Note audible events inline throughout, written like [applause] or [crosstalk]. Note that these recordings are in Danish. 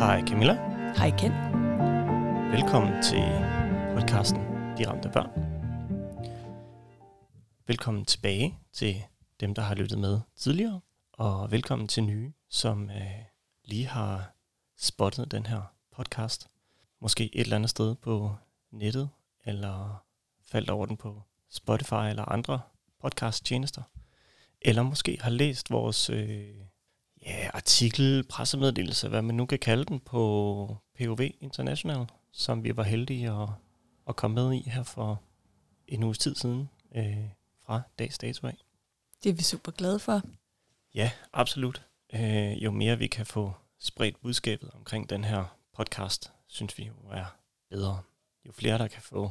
Hej Camilla. Hej Ken. Velkommen til podcasten De Ramte Børn. Velkommen tilbage til dem, der har lyttet med tidligere, og velkommen til nye, som øh, lige har spottet den her podcast. Måske et eller andet sted på nettet, eller faldt over den på Spotify eller andre podcast-tjenester. Eller måske har læst vores øh, ja, artikel, pressemeddelelse, hvad man nu kan kalde den, på POV International, som vi var heldige at, at komme med i her for en uges tid siden øh, fra dags dato af. Det er vi super glade for. Ja, absolut. Øh, jo mere vi kan få spredt budskabet omkring den her podcast, synes vi jo er bedre. Jo flere der kan få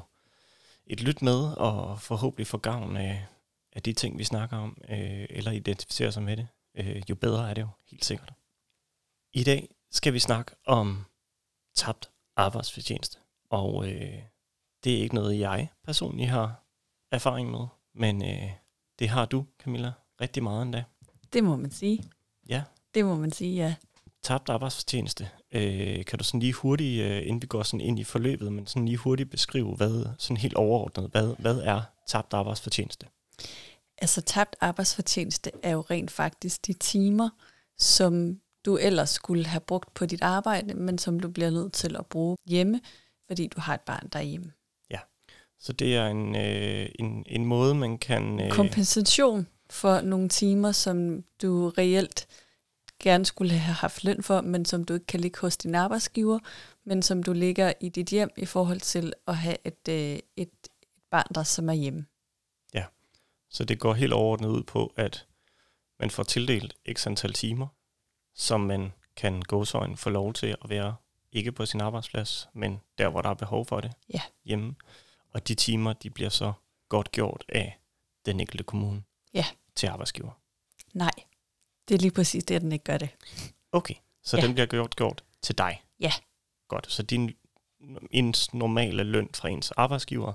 et lyt med, og forhåbentlig få gavn af, af de ting, vi snakker om, øh, eller identificere sig med det, øh, jo bedre er det jo, helt sikkert. I dag skal vi snakke om tabt arbejdsfortjeneste, og øh, det er ikke noget, jeg personligt har erfaring med, men øh, det har du, Camilla, rigtig meget endda. Det må man sige. Ja. Det må man sige, ja. Tabt arbejdsfortjeneste. Øh, kan du sådan lige hurtigt, øh, inden vi går sådan ind i forløbet, men sådan lige hurtigt beskrive, hvad, sådan helt overordnet, hvad, hvad er tabt arbejdsfortjeneste? Altså tabt arbejdsfortjeneste er jo rent faktisk de timer, som du ellers skulle have brugt på dit arbejde, men som du bliver nødt til at bruge hjemme, fordi du har et barn derhjemme. Så det er en, øh, en, en måde, man kan... Øh, Kompensation for nogle timer, som du reelt gerne skulle have haft løn for, men som du ikke kan ligge hos din arbejdsgiver, men som du ligger i dit hjem i forhold til at have et, øh, et, et barn, der som er hjemme. Så det går helt overordnet ud på, at man får tildelt x antal timer, som man kan gå så få lov til at være ikke på sin arbejdsplads, men der, hvor der er behov for det, Ja. hjemme. Og de timer, de bliver så godt gjort af den enkelte kommune Ja. til arbejdsgiver. Nej, det er lige præcis det, at den ikke gør det. Okay, så Ja. den bliver gjort, gjort til dig. Ja. Godt, så din ens normale løn fra ens arbejdsgiver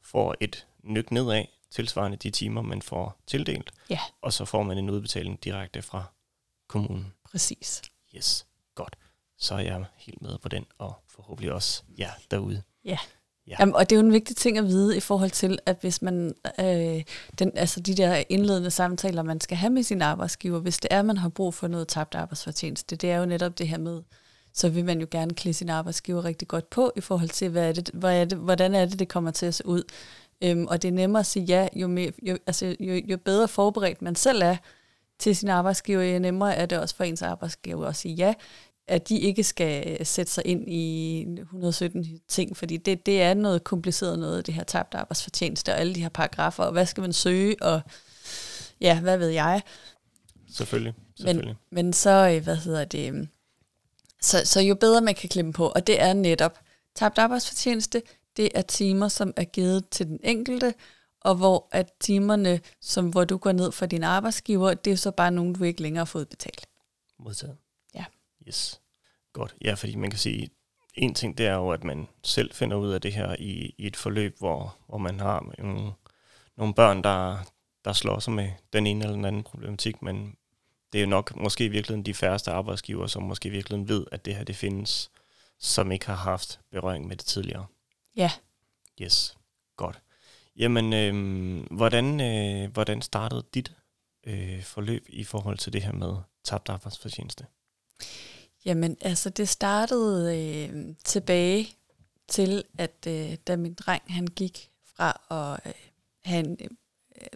får et nyk nedad, tilsvarende de timer, man får tildelt, Ja. og så får man en udbetaling direkte fra kommunen. Præcis. Yes, godt. Så er jeg helt med på den, og forhåbentlig også jer derude. Ja. Jamen, og det er jo en vigtig ting at vide i forhold til, at hvis man, øh, den, altså de der indledende samtaler, man skal have med sin arbejdsgiver, hvis det er, man har brug for noget tabt arbejdsfortjeneste, det er jo netop det her med, så vil man jo gerne klæde sin arbejdsgiver rigtig godt på i forhold til, hvad er det, hvad er det, hvordan er det, det kommer til at se ud. Øhm, og det er nemmere at sige ja, jo, mere, jo, altså, jo, jo bedre forberedt man selv er til sin arbejdsgiver, jo nemmere er det også for ens arbejdsgiver at sige ja, at de ikke skal sætte sig ind i 117 ting, fordi det, det er noget kompliceret noget, det her tabt arbejdsfortjeneste og alle de her paragrafer, og hvad skal man søge, og ja, hvad ved jeg. Selvfølgelig, selvfølgelig. Men så, øh, hvad hedder det, øhm, så, så jo bedre man kan klemme på, og det er netop tabt arbejdsfortjeneste, det er timer, som er givet til den enkelte, og hvor at timerne, som, hvor du går ned for din arbejdsgiver, det er så bare nogen, du ikke længere har fået betalt. Modtaget. Ja. Yes. Godt. Ja, fordi man kan sige, en ting det er jo, at man selv finder ud af det her i, i et forløb, hvor, hvor man har nogle, nogle børn, der, der slår sig med den ene eller den anden problematik, men det er jo nok måske i virkeligheden de færreste arbejdsgiver, som måske i virkeligheden ved, at det her det findes, som ikke har haft berøring med det tidligere. Ja. Yes, godt. Jamen, øh, hvordan, øh, hvordan startede dit øh, forløb i forhold til det her med tabt arbejdsfortjeneste? Jamen, altså det startede øh, tilbage til, at øh, da min dreng han gik fra at øh, have en, øh,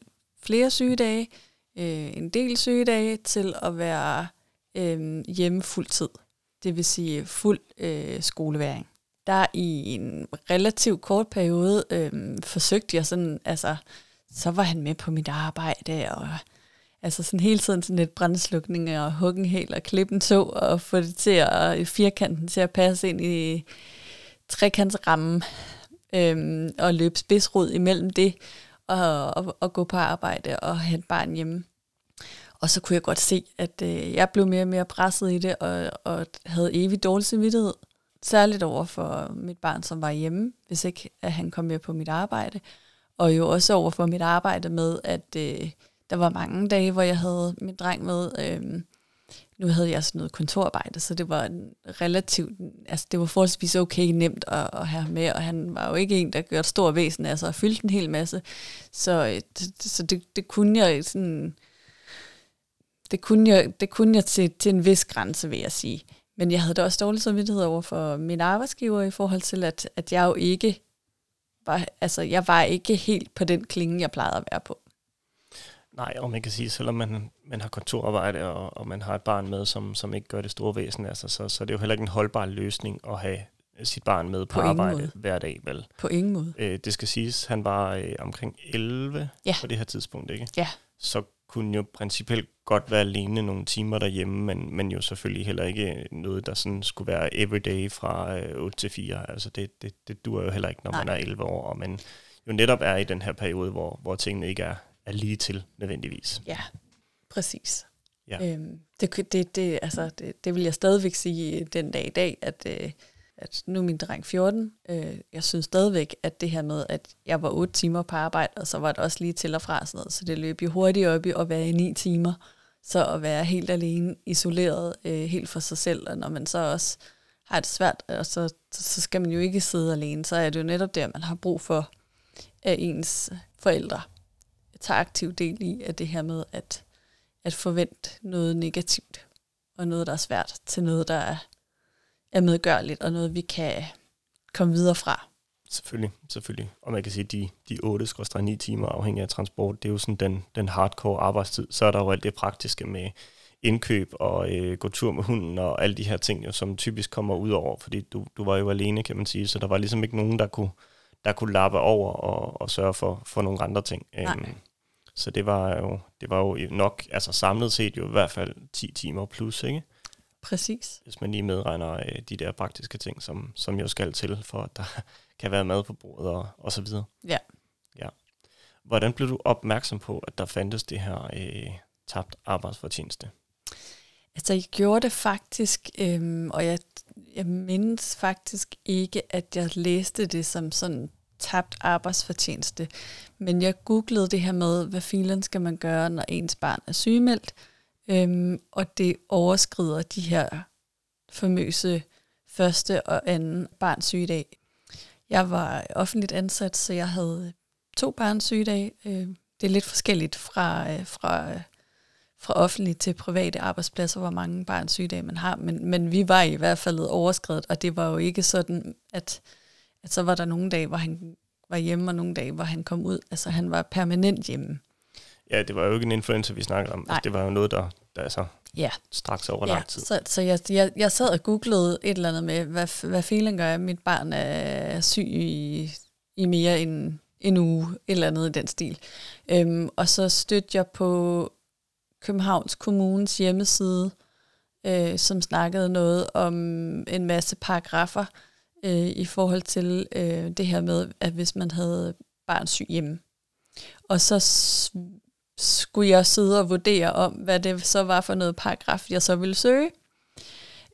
flere sygedage, øh, en del sygedage, til at være øh, hjemme fuld tid. Det vil sige fuld øh, skoleværing. Der i en relativt kort periode øh, forsøgte jeg sådan, altså, så var han med på mit arbejde, og Altså sådan hele tiden sådan lidt brændslukning og huggen helt og klippen så og få det til at firkanten til at passe ind i trekantsrammen øhm, og løbe spidsrod imellem det og, og, og gå på arbejde og have et barn hjemme. Og så kunne jeg godt se, at øh, jeg blev mere og mere presset i det og, og havde evig dårlig samvittighed. Særligt over for mit barn, som var hjemme, hvis ikke at han kom med på mit arbejde. Og jo også over for mit arbejde med, at øh, der var mange dage, hvor jeg havde min dreng med, øh, nu havde jeg sådan noget kontorarbejde, så det var en relativt, altså det var forholdsvis okay nemt at, at have med, og han var jo ikke en, der gjorde stor væsen, altså fyldte en hel masse. Så, øh, det, så det, det kunne jeg sådan, det kunne jeg, det kunne jeg til, til en vis grænse, vil jeg sige. Men jeg havde da også dårlig samvittighed over for min arbejdsgiver i forhold til, at, at jeg jo ikke var, altså jeg var ikke helt på den klinge, jeg plejede at være på. Nej, og man kan sige, selvom man, man har kontorarbejde, og, og man har et barn med, som, som ikke gør det store væsen, altså, så, så det er jo heller ikke en holdbar løsning at have sit barn med på, på arbejde måde. hver dag, vel? På ingen måde. Øh, det skal siges, han var øh, omkring 11 ja. på det her tidspunkt, ikke? Ja. Så kunne jo principielt godt være alene nogle timer derhjemme, men, men jo selvfølgelig heller ikke noget, der sådan skulle være everyday fra øh, 8 til 4. Altså det, det, det dur jo heller ikke, når Nej. man er 11 år, og man jo netop er i den her periode, hvor, hvor tingene ikke er, er lige til nødvendigvis. Ja, præcis. Ja. Øhm, det, det, det, altså, det, det vil jeg stadigvæk sige den dag i dag, at, øh, at nu er min dreng 14. Øh, jeg synes stadigvæk, at det her med, at jeg var 8 timer på arbejde, og så var det også lige til og fra sådan noget, så det løb jo hurtigt op i at være i 9 timer. Så at være helt alene, isoleret, øh, helt for sig selv, og når man så også har det svært, og så, så skal man jo ikke sidde alene, så er det jo netop der, man har brug for, at ens forældre tager aktiv del i, at det her med at, at forvente noget negativt, og noget, der er svært, til noget, der er, er medgørligt, og noget, vi kan komme videre fra. Selvfølgelig, selvfølgelig. Og man kan sige, at de, de 8-9 timer afhængig af transport, det er jo sådan den, den hardcore arbejdstid. Så er der jo alt det praktiske med indkøb og øh, gå tur med hunden og alle de her ting, jo, som typisk kommer ud over, fordi du, du var jo alene, kan man sige, så der var ligesom ikke nogen, der kunne, der kunne lappe over og, og sørge for, for nogle andre ting. Nej. Øhm, så det var jo, det var jo nok, altså samlet set jo i hvert fald 10 timer plus, ikke? Præcis. Hvis man lige medregner øh, de der praktiske ting, som, som jo skal til, for at der [laughs] kan være mad på bordet og, og så videre. Ja. ja. Hvordan blev du opmærksom på, at der fandtes det her øh, tabt arbejdsfortjeneste? Altså, jeg gjorde det faktisk, øhm, og jeg, jeg mindes faktisk ikke, at jeg læste det som sådan tabt arbejdsfortjeneste. Men jeg googlede det her med, hvad filen skal man gøre, når ens barn er sygemeldt, øhm, og det overskrider de her famøse første og anden barns sygedag. Jeg var offentligt ansat, så jeg havde to barns sygedag. Øh, det er lidt forskelligt fra, øh, fra, øh, fra offentligt til private arbejdspladser, hvor mange barns sygedage man har, men, men vi var i hvert fald overskrevet, og det var jo ikke sådan, at, at så var der nogle dage, hvor han var hjemme, og nogle dage, hvor han kom ud. Altså han var permanent hjemme. Ja, det var jo ikke en influencer, vi snakkede om. Altså, det var jo noget, der, der altså ja. straks over ja, lang tid. Så, så jeg, jeg, jeg sad og googlede et eller andet med, hvad, hvad feeling gør, at mit barn er syg i, i mere end en uge, et eller andet i den stil. Øhm, og så stødte jeg på Københavns Kommunes hjemmeside, øh, som snakkede noget om en masse paragrafer øh, i forhold til øh, det her med, at hvis man havde barn syg hjemme. Og så skulle jeg sidde og vurdere om, hvad det så var for noget paragraf, jeg så ville søge.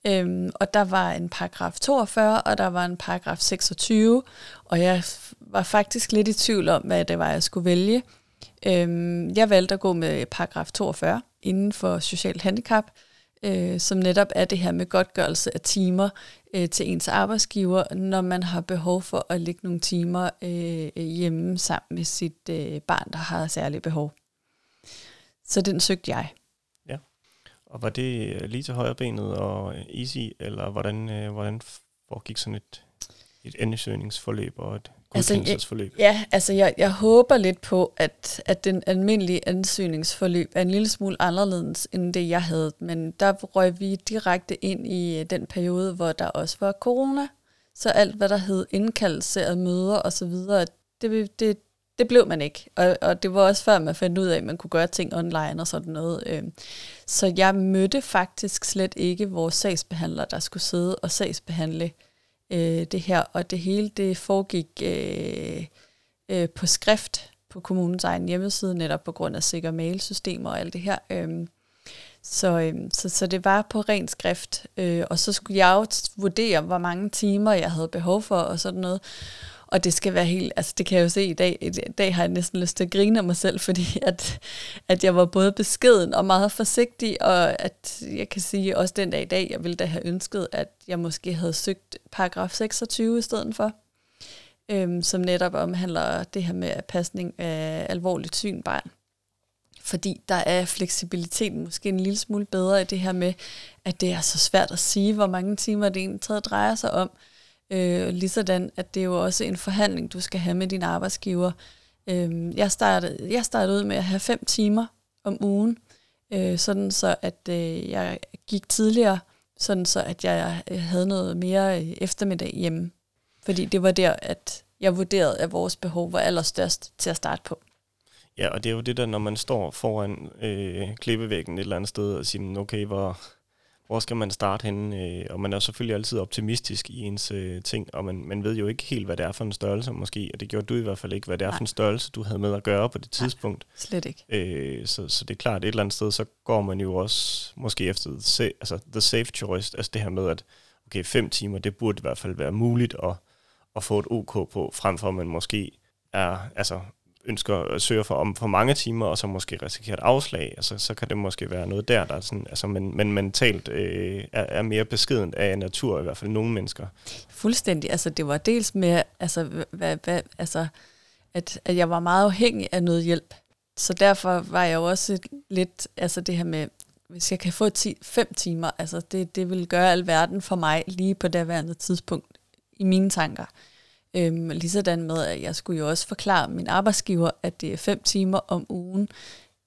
Øhm, og der var en paragraf 42, og der var en paragraf 26, og jeg var faktisk lidt i tvivl om, hvad det var, jeg skulle vælge. Øhm, jeg valgte at gå med paragraf 42 inden for socialt handicap, øh, som netop er det her med godtgørelse af timer øh, til ens arbejdsgiver, når man har behov for at lægge nogle timer øh, hjemme sammen med sit øh, barn, der har særlige behov. Så den søgte jeg. Ja. Og var det øh, lige til højre benet og øh, easy, eller hvordan, øh, hvordan foregik sådan et, et ansøgningsforløb og et godkendelsesforløb? Altså, ja, altså jeg, jeg håber lidt på, at, at den almindelige ansøgningsforløb er en lille smule anderledes end det, jeg havde. Men der røg vi direkte ind i den periode, hvor der også var corona. Så alt, hvad der hed indkaldelse af møder osv., det, det, det blev man ikke. Og, og det var også før, man fandt ud af, at man kunne gøre ting online og sådan noget. Øhm. Så jeg mødte faktisk slet ikke vores sagsbehandler, der skulle sidde og sagsbehandle øh, det her. Og det hele det foregik øh, øh, på skrift på kommunens egen hjemmeside, netop på grund af sikre mailsystemer og alt det her. Øhm, så, øhm, så, så det var på ren skrift, øh, og så skulle jeg jo vurdere, hvor mange timer jeg havde behov for og sådan noget. Og det skal være helt, altså det kan jeg jo se i dag, i dag har jeg næsten lyst til at grine af mig selv, fordi at, at jeg var både beskeden og meget forsigtig, og at jeg kan sige også den dag i dag, jeg ville da have ønsket, at jeg måske havde søgt paragraf 26 i stedet for, øhm, som netop omhandler det her med pasning af alvorligt syn barn. Fordi der er fleksibiliteten måske en lille smule bedre i det her med, at det er så svært at sige, hvor mange timer det egentlig drejer sig om. Øh, ligesådan, at det er jo også en forhandling, du skal have med din arbejdsgiver. Øh, jeg, startede, jeg startede ud med at have fem timer om ugen, øh, sådan så at øh, jeg gik tidligere, sådan så at jeg øh, havde noget mere øh, eftermiddag hjemme. Fordi det var der, at jeg vurderede, at vores behov var allerstørst til at starte på. Ja, og det er jo det der, når man står foran øh, klippevæggen et eller andet sted og siger, mm, okay, hvor, hvor skal man starte henne? Øh, og man er selvfølgelig altid optimistisk i ens øh, ting, og man, man ved jo ikke helt, hvad det er for en størrelse måske, og det gjorde du i hvert fald ikke, hvad det er Nej. for en størrelse, du havde med at gøre på det tidspunkt. Nej, slet ikke. Øh, så, så det er klart, et eller andet sted, så går man jo også måske efter the, altså, the safe choice, altså det her med, at okay, fem timer, det burde i hvert fald være muligt at, at få et OK på, frem for at man måske er, altså ønsker at søge for, om for mange timer, og så måske risikerer et afslag, altså, så kan det måske være noget der, der sådan, altså, men, men mentalt øh, er, er mere beskedent af natur, i hvert fald nogle mennesker. Fuldstændig. Altså, det var dels med, altså, hvad, hvad, altså at, at jeg var meget afhængig af noget hjælp. Så derfor var jeg jo også lidt, altså det her med, hvis jeg kan få 10, 5 timer, altså det, det vil gøre alverden for mig lige på det værende tidspunkt i mine tanker. Øhm, ligesådan med, at jeg skulle jo også forklare min arbejdsgiver, at det er fem timer om ugen,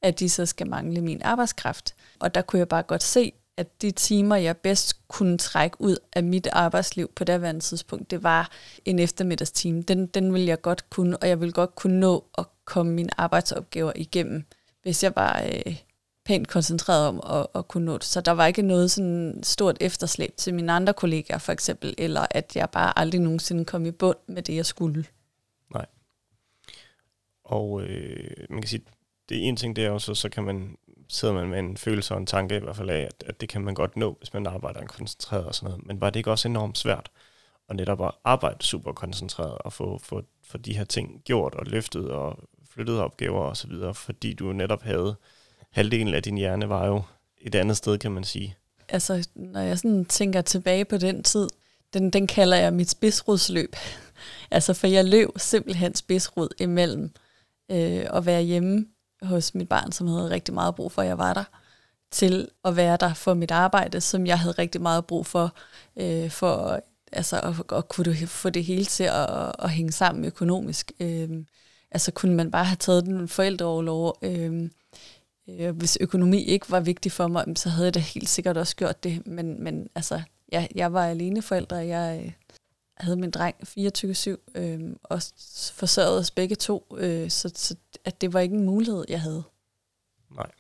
at de så skal mangle min arbejdskraft. Og der kunne jeg bare godt se, at de timer, jeg bedst kunne trække ud af mit arbejdsliv på det tidspunkt, det var en eftermiddagstime. Den, den ville jeg godt kunne, og jeg ville godt kunne nå at komme mine arbejdsopgaver igennem, hvis jeg var øh, pænt koncentreret om at, at kunne nå det. Så der var ikke noget sådan stort efterslæb til mine andre kollegaer for eksempel, eller at jeg bare aldrig nogensinde kom i bund med det, jeg skulle. Nej. Og øh, man kan sige, det er en ting, det er også, så kan man sidder man med en følelse og en tanke i hvert fald af, at, at det kan man godt nå, hvis man arbejder koncentreret og sådan noget. Men var det ikke også enormt svært at netop at arbejde super koncentreret og få, få, få de her ting gjort og løftet og flyttet opgaver og så videre, fordi du netop havde halvdelen af din hjerne var jo et andet sted, kan man sige. Altså, når jeg sådan tænker tilbage på den tid, den, den kalder jeg mit spidsrodsløb. [laughs] altså, for jeg løb simpelthen spidsrod imellem øh, at være hjemme hos mit barn, som havde rigtig meget brug for, at jeg var der, til at være der for mit arbejde, som jeg havde rigtig meget brug for, øh, for altså, at, at kunne få det hele til at, at hænge sammen økonomisk. Øh, altså kunne man bare have taget den forældreoverlov, øh, hvis økonomi ikke var vigtig for mig, så havde jeg da helt sikkert også gjort det. Men, men altså, jeg, jeg var alene forældre. Jeg øh, havde min dreng 24-7 øh, og forsørgede os begge to. Øh, så, så at det var ikke en mulighed, jeg havde. Nej.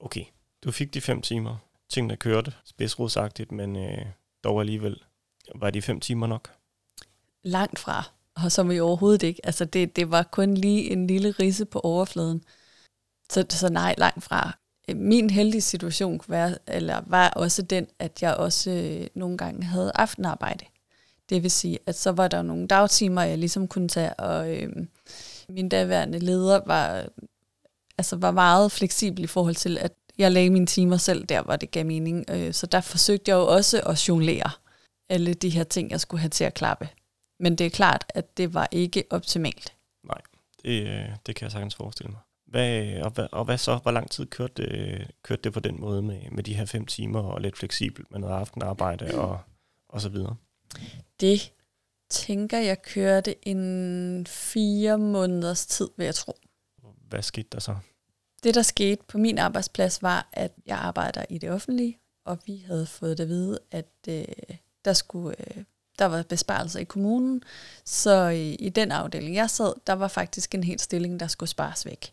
Okay. Du fik de fem timer. Tingene kørte spidsrodsagtigt, men øh, dog alligevel. Var de fem timer nok? Langt fra. Og som vi overhovedet ikke. Altså det, det var kun lige en lille rise på overfladen. Så, så nej, langt fra. Øh, min heldige situation være, eller var også den, at jeg også øh, nogle gange havde aftenarbejde. Det vil sige, at så var der nogle dagtimer, jeg ligesom kunne tage, og øh, min daværende leder var, altså var meget fleksibel i forhold til, at jeg lagde mine timer selv der, hvor det gav mening. Øh, så der forsøgte jeg jo også at jonglere alle de her ting, jeg skulle have til at klappe. Men det er klart, at det var ikke optimalt. Nej, det, øh, det kan jeg sagtens forestille mig. Hvad, og, hvad, og hvad så? Hvor lang tid kørte, kørte det på den måde med, med de her fem timer og lidt fleksibelt med noget aftenarbejde og, og så videre? Det tænker jeg kørte en fire måneders tid, vil jeg tro. Hvad skete der så? Det, der skete på min arbejdsplads, var, at jeg arbejder i det offentlige, og vi havde fået at vide, at øh, der skulle... Øh, der var besparelser i kommunen, så i, i den afdeling, jeg sad, der var faktisk en hel stilling, der skulle spares væk.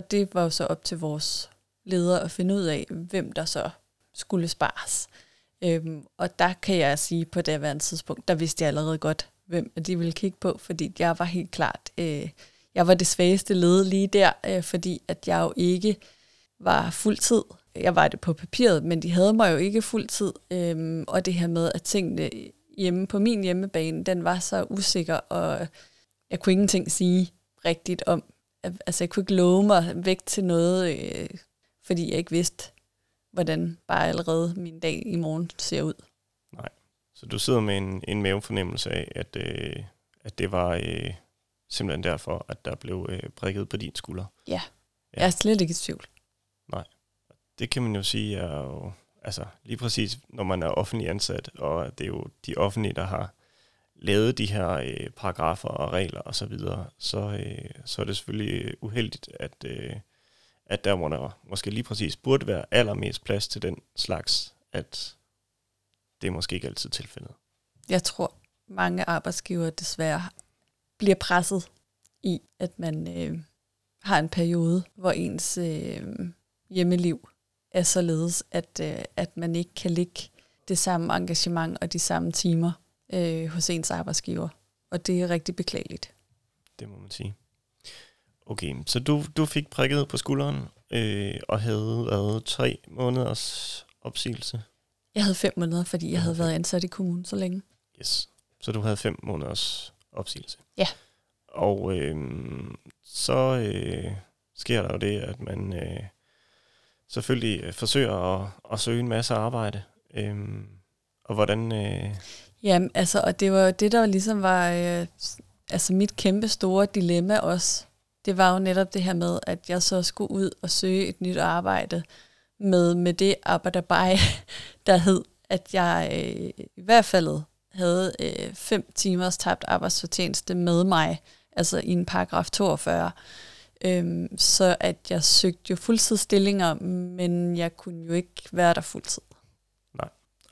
Og det var jo så op til vores ledere at finde ud af, hvem der så skulle spares. Øhm, og der kan jeg sige, på det værende tidspunkt, der vidste jeg allerede godt, hvem de ville kigge på, fordi jeg var helt klart, øh, jeg var det svageste led lige der, øh, fordi at jeg jo ikke var fuldtid. Jeg var det på papiret, men de havde mig jo ikke fuldtid. Øh, og det her med, at tingene hjemme på min hjemmebane, den var så usikker, og jeg kunne ingenting sige rigtigt om, altså jeg kunne ikke love mig væk til noget, øh, fordi jeg ikke vidste, hvordan bare allerede min dag i morgen ser ud. Nej, så du sidder med en, en mavefornemmelse af, at, øh, at det var øh, simpelthen derfor, at der blev øh, prikket på din skulder. Ja. ja, jeg er slet ikke i tvivl. Nej, det kan man jo sige er jo, altså lige præcis, når man er offentlig ansat, og det er jo de offentlige, der har lavet de her øh, paragrafer og regler osv., så, videre, så, øh, så er det selvfølgelig øh, uheldigt, at, øh, at der, hvor der måske lige præcis burde være allermest plads til den slags, at det er måske ikke altid tilfældet. Jeg tror, mange arbejdsgiver desværre bliver presset i, at man øh, har en periode, hvor ens øh, hjemmeliv er således, at, øh, at man ikke kan ligge det samme engagement og de samme timer øh, hos ens arbejdsgiver. Og det er rigtig beklageligt. Det må man sige. Okay, så du, du fik prikket på skulderen øh, og havde været tre måneders opsigelse? Jeg havde fem måneder, fordi jeg havde været ansat i kommunen så længe. Yes, så du havde fem måneders opsigelse? Ja. Og øh, så øh, sker der jo det, at man øh, selvfølgelig forsøger at, at søge en masse arbejde. Øh, og hvordan... Øh, Jamen, altså, og det var det, der ligesom var øh, altså mit kæmpe store dilemma også. Det var jo netop det her med, at jeg så skulle ud og søge et nyt arbejde med, med det arbejderbej, [laughs] der hed, at jeg øh, i hvert fald havde øh, fem timers tabt arbejdsfortjeneste med mig, altså i en paragraf 42. Øhm, så at jeg søgte jo fuldtidsstillinger, men jeg kunne jo ikke være der fuldtid.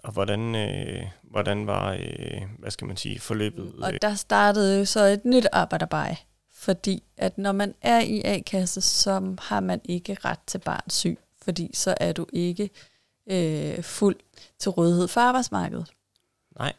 Og hvordan, øh, hvordan var, øh, hvad skal man sige, forløbet? Og der startede så et nyt arbejderbej, fordi at når man er i A-kasse, så har man ikke ret til barns syg, fordi så er du ikke øh, fuld til rådighed for arbejdsmarkedet. Nej,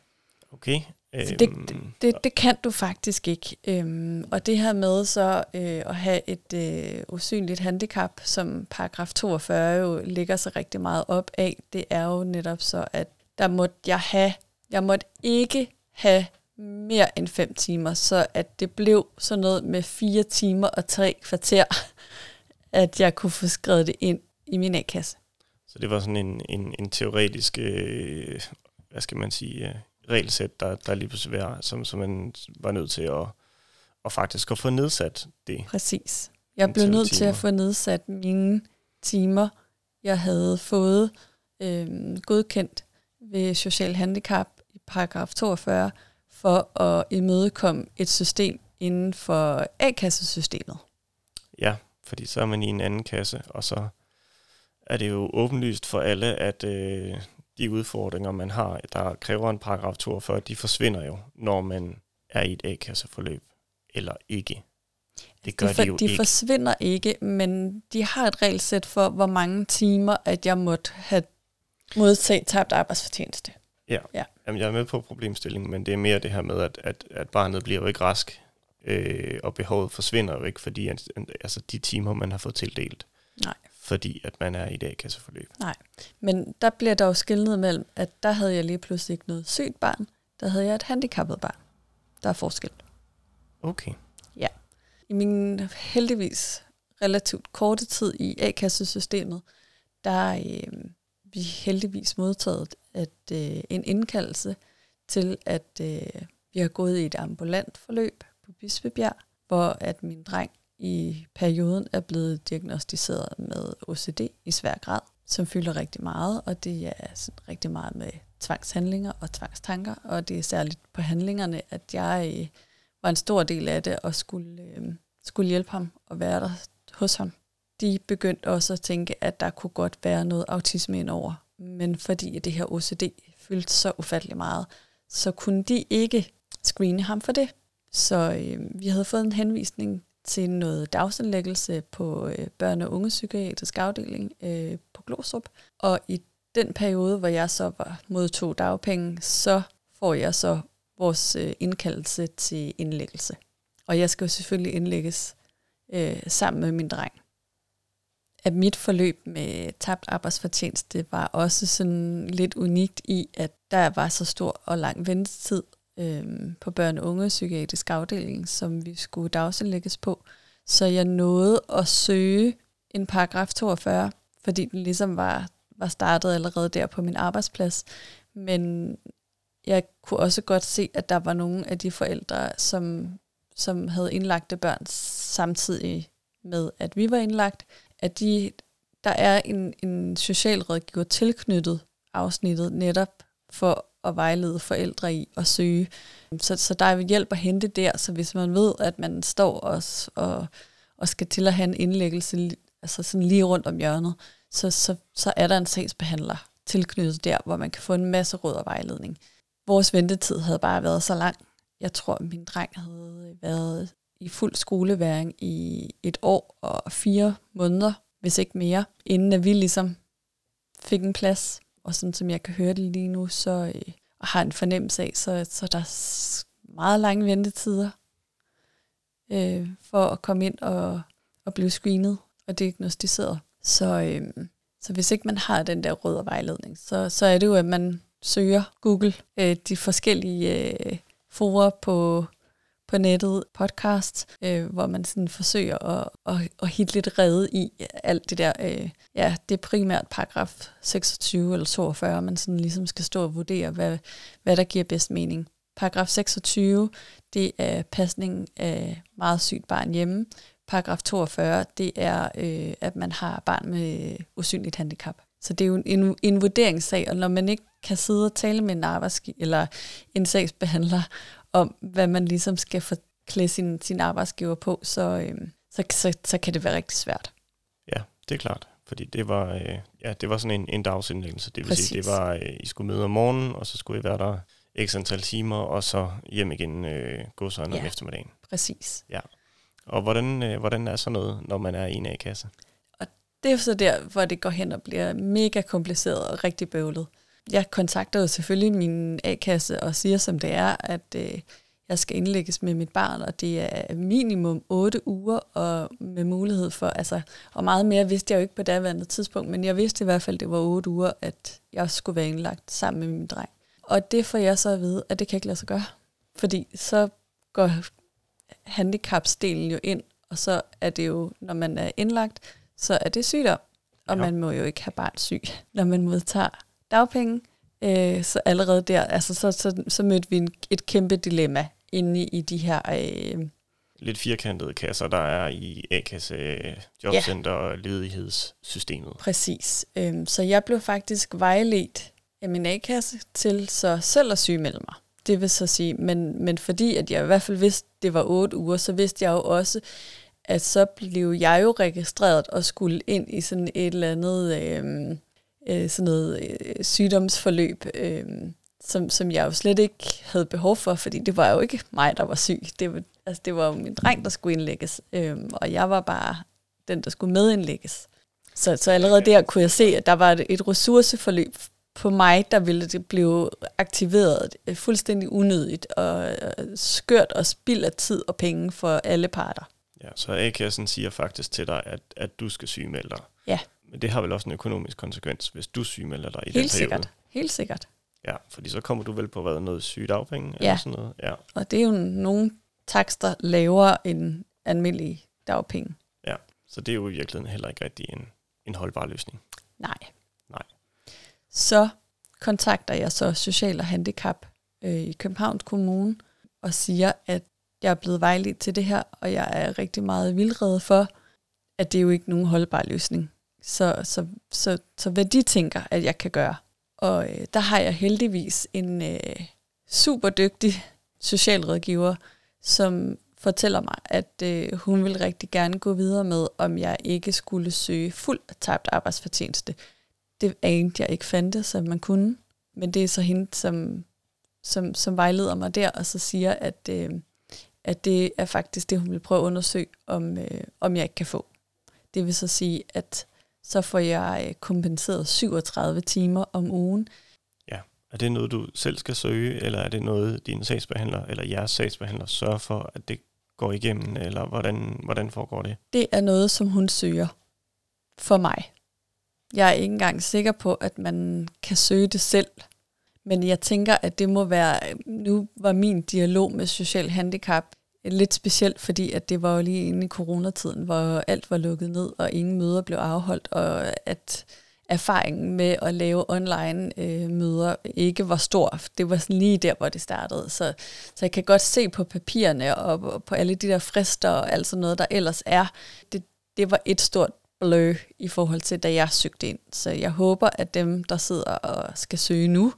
okay. Så det, øhm, det, det kan du faktisk ikke. Øhm, og det her med så øh, at have et øh, usynligt handicap, som paragraf 42 jo ligger sig rigtig meget op af, det er jo netop så, at der måtte jeg have, jeg måtte ikke have mere end fem timer, så at det blev sådan noget med fire timer og tre kvarter, [laughs] at jeg kunne få skrevet det ind i min A-kasse. Så det var sådan en, en, en teoretisk, øh, hvad skal man sige, øh, regelsæt, der, der lige pludselig var, som, som man var nødt til at, at faktisk at få nedsat det. Præcis. Jeg blev nødt til at få nedsat mine timer, jeg havde fået øh, godkendt ved social handicap i paragraf 42, for at imødekomme et system inden for A-kassesystemet. Ja, fordi så er man i en anden kasse, og så er det jo åbenlyst for alle, at øh, de udfordringer, man har, der kræver en paragraf 42, de forsvinder jo, når man er i et A-kasseforløb, eller ikke. Det gør de, for, de jo de ikke. forsvinder ikke, men de har et regelsæt for, hvor mange timer, at jeg måtte have modtaget tabt arbejdsfortjeneste. Ja, ja. Jamen, jeg er med på problemstillingen, men det er mere det her med, at, at, at barnet bliver jo ikke rask, øh, og behovet forsvinder jo ikke, fordi altså, de timer, man har fået tildelt. Nej fordi at man er i et A-kasseforløb. Nej, men der bliver der jo skillet mellem, at der havde jeg lige pludselig ikke noget sygt barn, der havde jeg et handicappet barn. Der er forskel. Okay. Ja. I min heldigvis relativt korte tid i A-kassesystemet, der øh, vi heldigvis modtaget at, øh, en indkaldelse til, at øh, vi har gået i et ambulant forløb på Bispebjerg, hvor at min dreng i perioden er blevet diagnostiseret med OCD i svær grad, som fylder rigtig meget, og det er sådan rigtig meget med tvangshandlinger og tvangstanker, og det er særligt på handlingerne, at jeg øh, var en stor del af det og skulle, øh, skulle hjælpe ham og være der hos ham. De begyndte også at tænke, at der kunne godt være noget autisme indover, men fordi det her OCD fyldte så ufattelig meget, så kunne de ikke screene ham for det. Så øh, vi havde fået en henvisning til noget dagsindlæggelse på øh, børne- og ungepsykiatrisk afdeling øh, på Glostrup. Og i den periode, hvor jeg så var modtog dagpenge, så får jeg så vores øh, indkaldelse til indlæggelse. Og jeg skal jo selvfølgelig indlægges øh, sammen med min dreng at mit forløb med tabt arbejdsfortjeneste var også sådan lidt unikt i, at der var så stor og lang ventetid øh, på børn- og unge psykiatrisk afdeling, som vi skulle dagsindlægges på. Så jeg nåede at søge en paragraf 42, fordi den ligesom var, var startet allerede der på min arbejdsplads. Men jeg kunne også godt se, at der var nogle af de forældre, som, som havde indlagte børn samtidig med, at vi var indlagt, at de, der er en, en socialrådgiver tilknyttet afsnittet netop for at vejlede forældre i at søge. Så, så der er hjælp at hente der, så hvis man ved, at man står og, og, og skal til at have en indlæggelse altså sådan lige rundt om hjørnet, så, så, så er der en sagsbehandler tilknyttet der, hvor man kan få en masse råd og vejledning. Vores ventetid havde bare været så lang. Jeg tror, min dreng havde været i fuld skoleværing i et år og fire måneder, hvis ikke mere, inden at vi ligesom fik en plads. Og sådan som jeg kan høre det lige nu, så øh, og har en fornemmelse af, så, så der er meget lange ventetider øh, for at komme ind og, og blive screenet og diagnostiseret. Så, øh, så hvis ikke man har den der røde vejledning, så, så er det jo, at man søger Google øh, de forskellige øh, forer på på nettet podcast, øh, hvor man sådan forsøger at, at, at hitte lidt redde i alt det der. Øh, ja, det er primært paragraf 26 eller 42, man sådan ligesom skal stå og vurdere, hvad, hvad der giver bedst mening. Paragraf 26, det er pasning af meget sygt barn hjemme. Paragraf 42, det er, øh, at man har barn med usynligt handicap. Så det er jo en, en vurderingssag, og når man ikke kan sidde og tale med en arbejdsgiver eller en sagsbehandler om, hvad man ligesom skal forklæde sin, sin arbejdsgiver på, så, øh, så, så, så kan det være rigtig svært. Ja, det er klart. Fordi det var, øh, ja, det var sådan en, en dagsindlæggelse. Det vil Præcis. sige, det var, øh, I skulle møde om morgenen, og så skulle I være der x antal timer, og så hjem igen øh, gå så ja. om eftermiddagen. Præcis. Ja. Og hvordan, øh, hvordan er så noget, når man er i en A-kasse? Og det er så der, hvor det går hen og bliver mega kompliceret og rigtig bøvlet jeg kontakter jo selvfølgelig min A-kasse og siger, som det er, at øh, jeg skal indlægges med mit barn, og det er minimum 8 uger, og med mulighed for, altså, og meget mere vidste jeg jo ikke på daværende tidspunkt, men jeg vidste i hvert fald, det var 8 uger, at jeg skulle være indlagt sammen med min dreng. Og det får jeg så at vide, at det kan ikke lade sig gøre. Fordi så går handicapsdelen jo ind, og så er det jo, når man er indlagt, så er det sygdom. Og ja. man må jo ikke have barn syg, når man modtager dagpenge. Øh, så allerede der, altså så, så, så mødte vi en, et kæmpe dilemma inde i, i de her... Øh, Lidt firkantede kasser, der er i A-kasse, jobcenter og ja. ledighedssystemet. Præcis. Øhm, så jeg blev faktisk vejledt af min A-kasse til så selv at sygemelde mig. Det vil så sige, men, men fordi at jeg i hvert fald vidste, det var otte uger, så vidste jeg jo også, at så blev jeg jo registreret og skulle ind i sådan et eller andet... Øh, øh, sådan noget øh, sygdomsforløb, øh, som, som jeg jo slet ikke havde behov for, fordi det var jo ikke mig, der var syg. Det var, altså, det var jo min dreng, der skulle indlægges, øh, og jeg var bare den, der skulle medindlægges. Så, så allerede der kunne jeg se, at der var et ressourceforløb på mig, der ville det blive aktiveret øh, fuldstændig unødigt og skørt og spild af tid og penge for alle parter. Ja, så A-kassen siger faktisk til dig, at, at du skal sygemelde dig. Ja. Men det har vel også en økonomisk konsekvens, hvis du sygemelder dig i Helt den periode. sikkert. Helt sikkert. Ja, fordi så kommer du vel på hvad, noget sygedagpenge ja. eller sådan noget? Ja, og det er jo nogle takster lavere end almindelige dagpenge. Ja, så det er jo i virkeligheden heller ikke rigtig en, en holdbar løsning. Nej. Nej. Så kontakter jeg så Social og Handicap øh, i Københavns Kommune og siger, at jeg er blevet vejledt til det her, og jeg er rigtig meget vildrede for, at det er jo ikke nogen holdbar løsning. Så, så, så, så hvad de tænker, at jeg kan gøre. Og øh, der har jeg heldigvis en øh, super dygtig socialrådgiver, som fortæller mig, at øh, hun vil rigtig gerne gå videre med, om jeg ikke skulle søge fuld tabt arbejdsfortjeneste. Det anede jeg ikke fandt, som man kunne. Men det er så hende, som, som, som vejleder mig der, og så siger, at, øh, at det er faktisk det, hun vil prøve at undersøge, om, øh, om jeg ikke kan få. Det vil så sige, at så får jeg øh, kompenseret 37 timer om ugen. Ja, er det noget, du selv skal søge, eller er det noget, din sagsbehandler eller jeres sagsbehandler sørger for, at det går igennem, eller hvordan, hvordan foregår det? Det er noget, som hun søger. for mig. Jeg er ikke engang sikker på, at man kan søge det selv. Men jeg tænker, at det må være, nu var min dialog med social handicap lidt specielt, fordi at det var jo lige inde i coronatiden, hvor alt var lukket ned, og ingen møder blev afholdt, og at erfaringen med at lave online øh, møder ikke var stor. Det var sådan lige der, hvor det startede. Så, så jeg kan godt se på papirerne og, og på alle de der frister og alt sådan noget, der ellers er. Det, det var et stort blø i forhold til, da jeg søgte ind. Så jeg håber, at dem, der sidder og skal søge nu,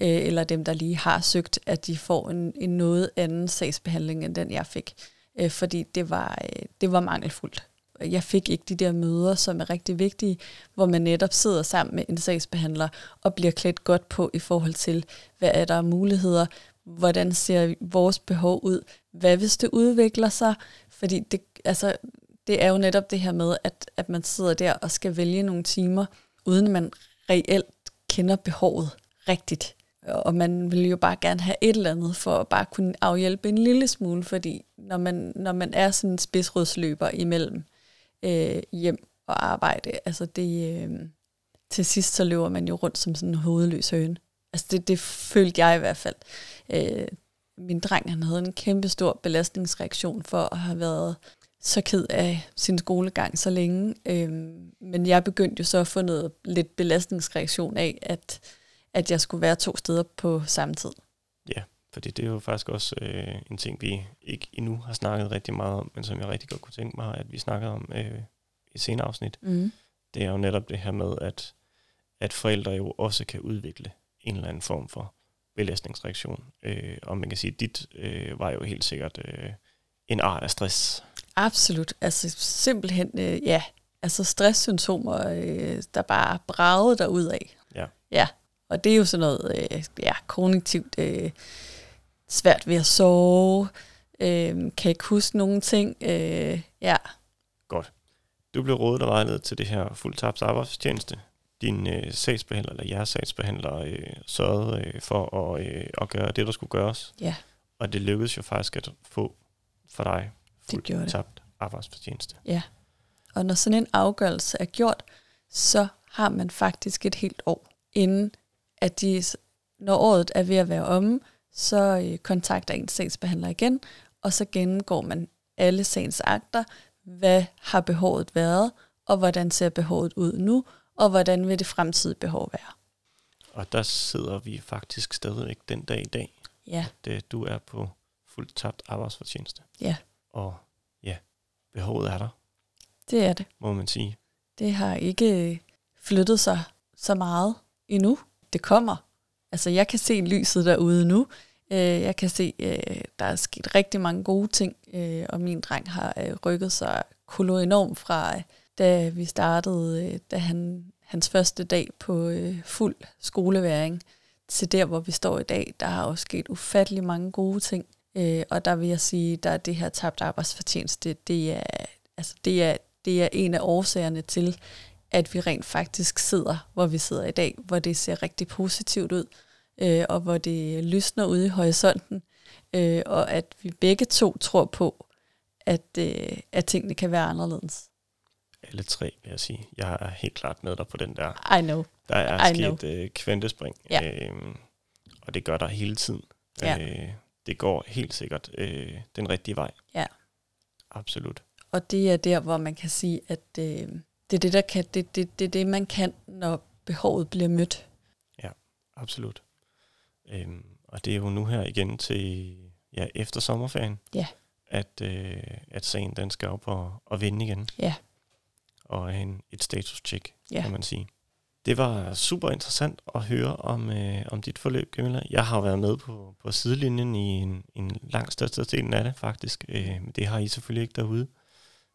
øh, eller dem, der lige har søgt, at de får en, en noget anden sagsbehandling, end den jeg fik. Øh, fordi det var, øh, det var mangelfuldt. Jeg fik ikke de der møder, som er rigtig vigtige, hvor man netop sidder sammen med en sagsbehandler og bliver klædt godt på i forhold til, hvad er der af muligheder, hvordan ser vores behov ud, hvad hvis det udvikler sig, fordi det, altså, det er jo netop det her med, at, at man sidder der og skal vælge nogle timer, uden man reelt kender behovet rigtigt. Og man vil jo bare gerne have et eller andet for at bare kunne afhjælpe en lille smule, fordi når man, når man er sådan en spidsrødsløber imellem øh, hjem og arbejde, altså det, øh, til sidst så løber man jo rundt som sådan en hovedløs høne. Altså det, det følte jeg i hvert fald. Øh, min dreng han havde en kæmpe stor belastningsreaktion for at have været så ked af sin skolegang så længe. Øhm, men jeg begyndte jo så at få noget lidt belastningsreaktion af, at, at jeg skulle være to steder på samme tid. Ja, fordi det er jo faktisk også øh, en ting, vi ikke endnu har snakket rigtig meget om, men som jeg rigtig godt kunne tænke mig, at vi snakker om øh, i senere afsnit. Mm. Det er jo netop det her med, at, at forældre jo også kan udvikle en eller anden form for belastningsreaktion. Øh, og man kan sige, at dit øh, var jo helt sikkert øh, en art af stress. Absolut. Altså simpelthen, øh, ja, altså stresssymptomer, øh, der bare bragede der ud af. Ja. Ja, og det er jo sådan noget, øh, ja, kognitivt øh, svært ved at sove, øh, kan ikke huske nogen ting, øh, ja. Godt. Du blev rådet og vejledet til det her fuldtabs arbejdstjeneste. Din øh, sagsbehandler, eller jeres sagsbehandler, øh, sørgede øh, for at, øh, at gøre det, der skulle gøres. Ja. Og det lykkedes jo faktisk at få for dig det gjorde det. tabt arbejdsfortjeneste. Ja, og når sådan en afgørelse er gjort, så har man faktisk et helt år, inden at de, når året er ved at være omme, så øh, kontakter en sagsbehandler igen, og så gennemgår man alle sagens akter, hvad har behovet været, og hvordan ser behovet ud nu, og hvordan vil det fremtidige behov være. Og der sidder vi faktisk stadigvæk den dag i dag. Ja. At, øh, du er på fuldt tabt arbejdsfortjeneste. Ja. Og ja, behovet er der. Det er det. Må man sige. Det har ikke flyttet sig så meget endnu. Det kommer. Altså, jeg kan se lyset derude nu. Øh, jeg kan se, øh, der er sket rigtig mange gode ting, øh, og min dreng har øh, rykket sig kolo enormt fra, øh, da vi startede, øh, da han, hans første dag på fuld skoleværing, til der, hvor vi står i dag. Der har også sket ufattelig mange gode ting. Øh, og der vil jeg sige, der er det her tabt arbejdsfortjeneste, det er, altså det, er, det er en af årsagerne til, at vi rent faktisk sidder, hvor vi sidder i dag, hvor det ser rigtig positivt ud, øh, og hvor det lysner ude i horisonten, øh, og at vi begge to tror på, at, øh, at tingene kan være anderledes. Alle tre, vil jeg sige. Jeg er helt klart med dig på den der. I know. Der er sket øh, kvantespring, ja. øh, og det gør der hele tiden. Ja. Øh, det går helt sikkert øh, den rigtige vej. Ja. Absolut. Og det er der, hvor man kan sige, at øh, det er det, der kan, det, det, det det, man kan, når behovet bliver mødt. Ja, absolut. Øhm, og det er jo nu her igen til ja, efter sommerferien, ja. at, øh, at sagen den skal op og, og vinde igen. Ja. Og en, et status-check, ja. kan man sige. Det var super interessant at høre om, øh, om dit forløb, Camilla. Jeg har været med på, på sidelinjen i en, en lang største del af det, faktisk. Øh, det har I selvfølgelig ikke derude.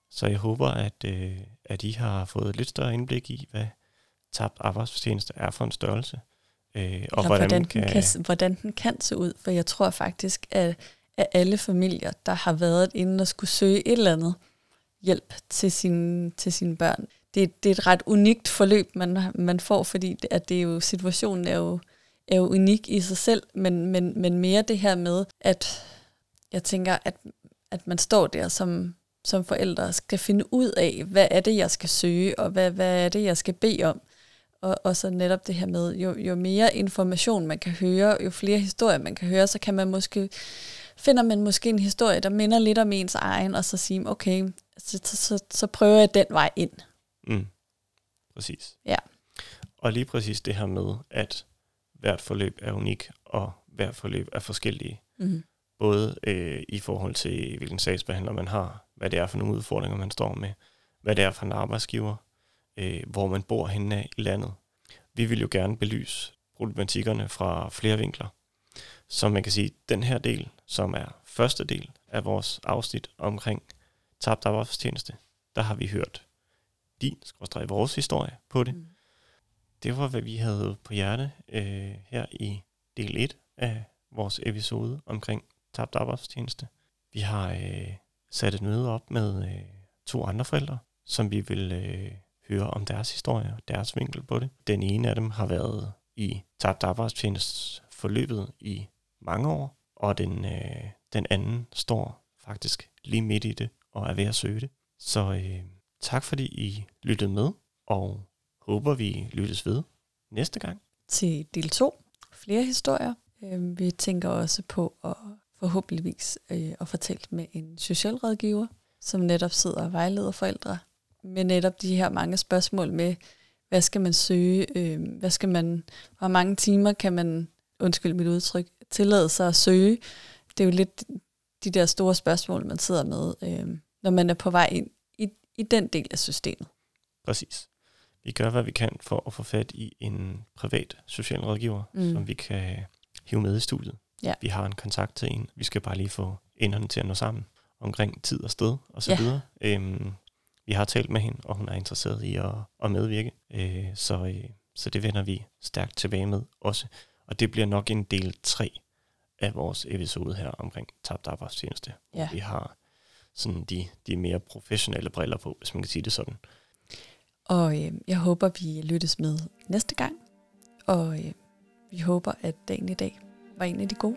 Så jeg håber, at, øh, at I har fået et lidt større indblik i, hvad tabt arbejdsfortjeneste er for en størrelse. Øh, og hvordan, hvordan, kan, den kan, hvordan den kan se ud. For jeg tror faktisk, at, at alle familier, der har været inde og skulle søge et eller andet hjælp til, sin, til sine børn, det, det er et ret unikt forløb, man, man får, fordi det, at det er jo, situationen er jo, er jo unik i sig selv, men, men, men mere det her med, at jeg tænker, at, at man står der som, som forældre skal finde ud af, hvad er det, jeg skal søge, og hvad, hvad er det, jeg skal bede om. Og, og så netop det her med, jo, jo mere information man kan høre, jo flere historier man kan høre, så kan man måske, finder man måske en historie, der minder lidt om ens egen, og så sige, okay, så, så, så, så prøver jeg den vej ind. Mm. Præcis. Ja. Og lige præcis det her med, at hvert forløb er unik, og hvert forløb er forskellige. Mm. Både øh, i forhold til, hvilken sagsbehandler man har, hvad det er for nogle udfordringer, man står med, hvad det er for en arbejdsgiver, øh, hvor man bor henne i landet. Vi vil jo gerne belyse problematikkerne fra flere vinkler. Så man kan sige, den her del, som er første del af vores afsnit omkring tabt arbejdstjeneste, der har vi hørt din, skråstrej vores historie på det. Mm. Det var, hvad vi havde på hjerte øh, her i del 1 af vores episode omkring tabt arbejdstjeneste. Vi har øh, satte et møde op med øh, to andre forældre, som vi vil øh, høre om deres historie og deres vinkel på det. Den ene af dem har været i tabt arbejdstjeneste forløbet i mange år, og den, øh, den anden står faktisk lige midt i det og er ved at søge det. Så øh, tak fordi I lyttede med, og håber vi lyttes ved næste gang. Til del 2, flere historier. Øh, vi tænker også på at forhåbentligvis øh, at fortælle med en socialrådgiver, som netop sidder og vejleder forældre med netop de her mange spørgsmål med, hvad skal man søge, øh, hvad skal man, hvor mange timer kan man, undskyld mit udtryk, tillade sig at søge. Det er jo lidt de der store spørgsmål, man sidder med, øh, når man er på vej ind i, i den del af systemet. Præcis. Vi gør, hvad vi kan for at få fat i en privat socialrådgiver, mm. som vi kan hive med i studiet. Ja. Vi har en kontakt til en. Vi skal bare lige få enderne til at nå sammen omkring tid og sted og så Ja. videre. Øhm, vi har talt med hende, og hun er interesseret i at, at medvirke. Øh, så, øh, så det vender vi stærkt tilbage med også. Og det bliver nok en del 3 af vores episode her omkring tabt arbejdstjeneste. Ja. Vi har sådan de, de mere professionelle briller på, hvis man kan sige det sådan. Og øh, jeg håber, vi lyttes med næste gang. Og øh, vi håber, at dagen i dag var en af de gode.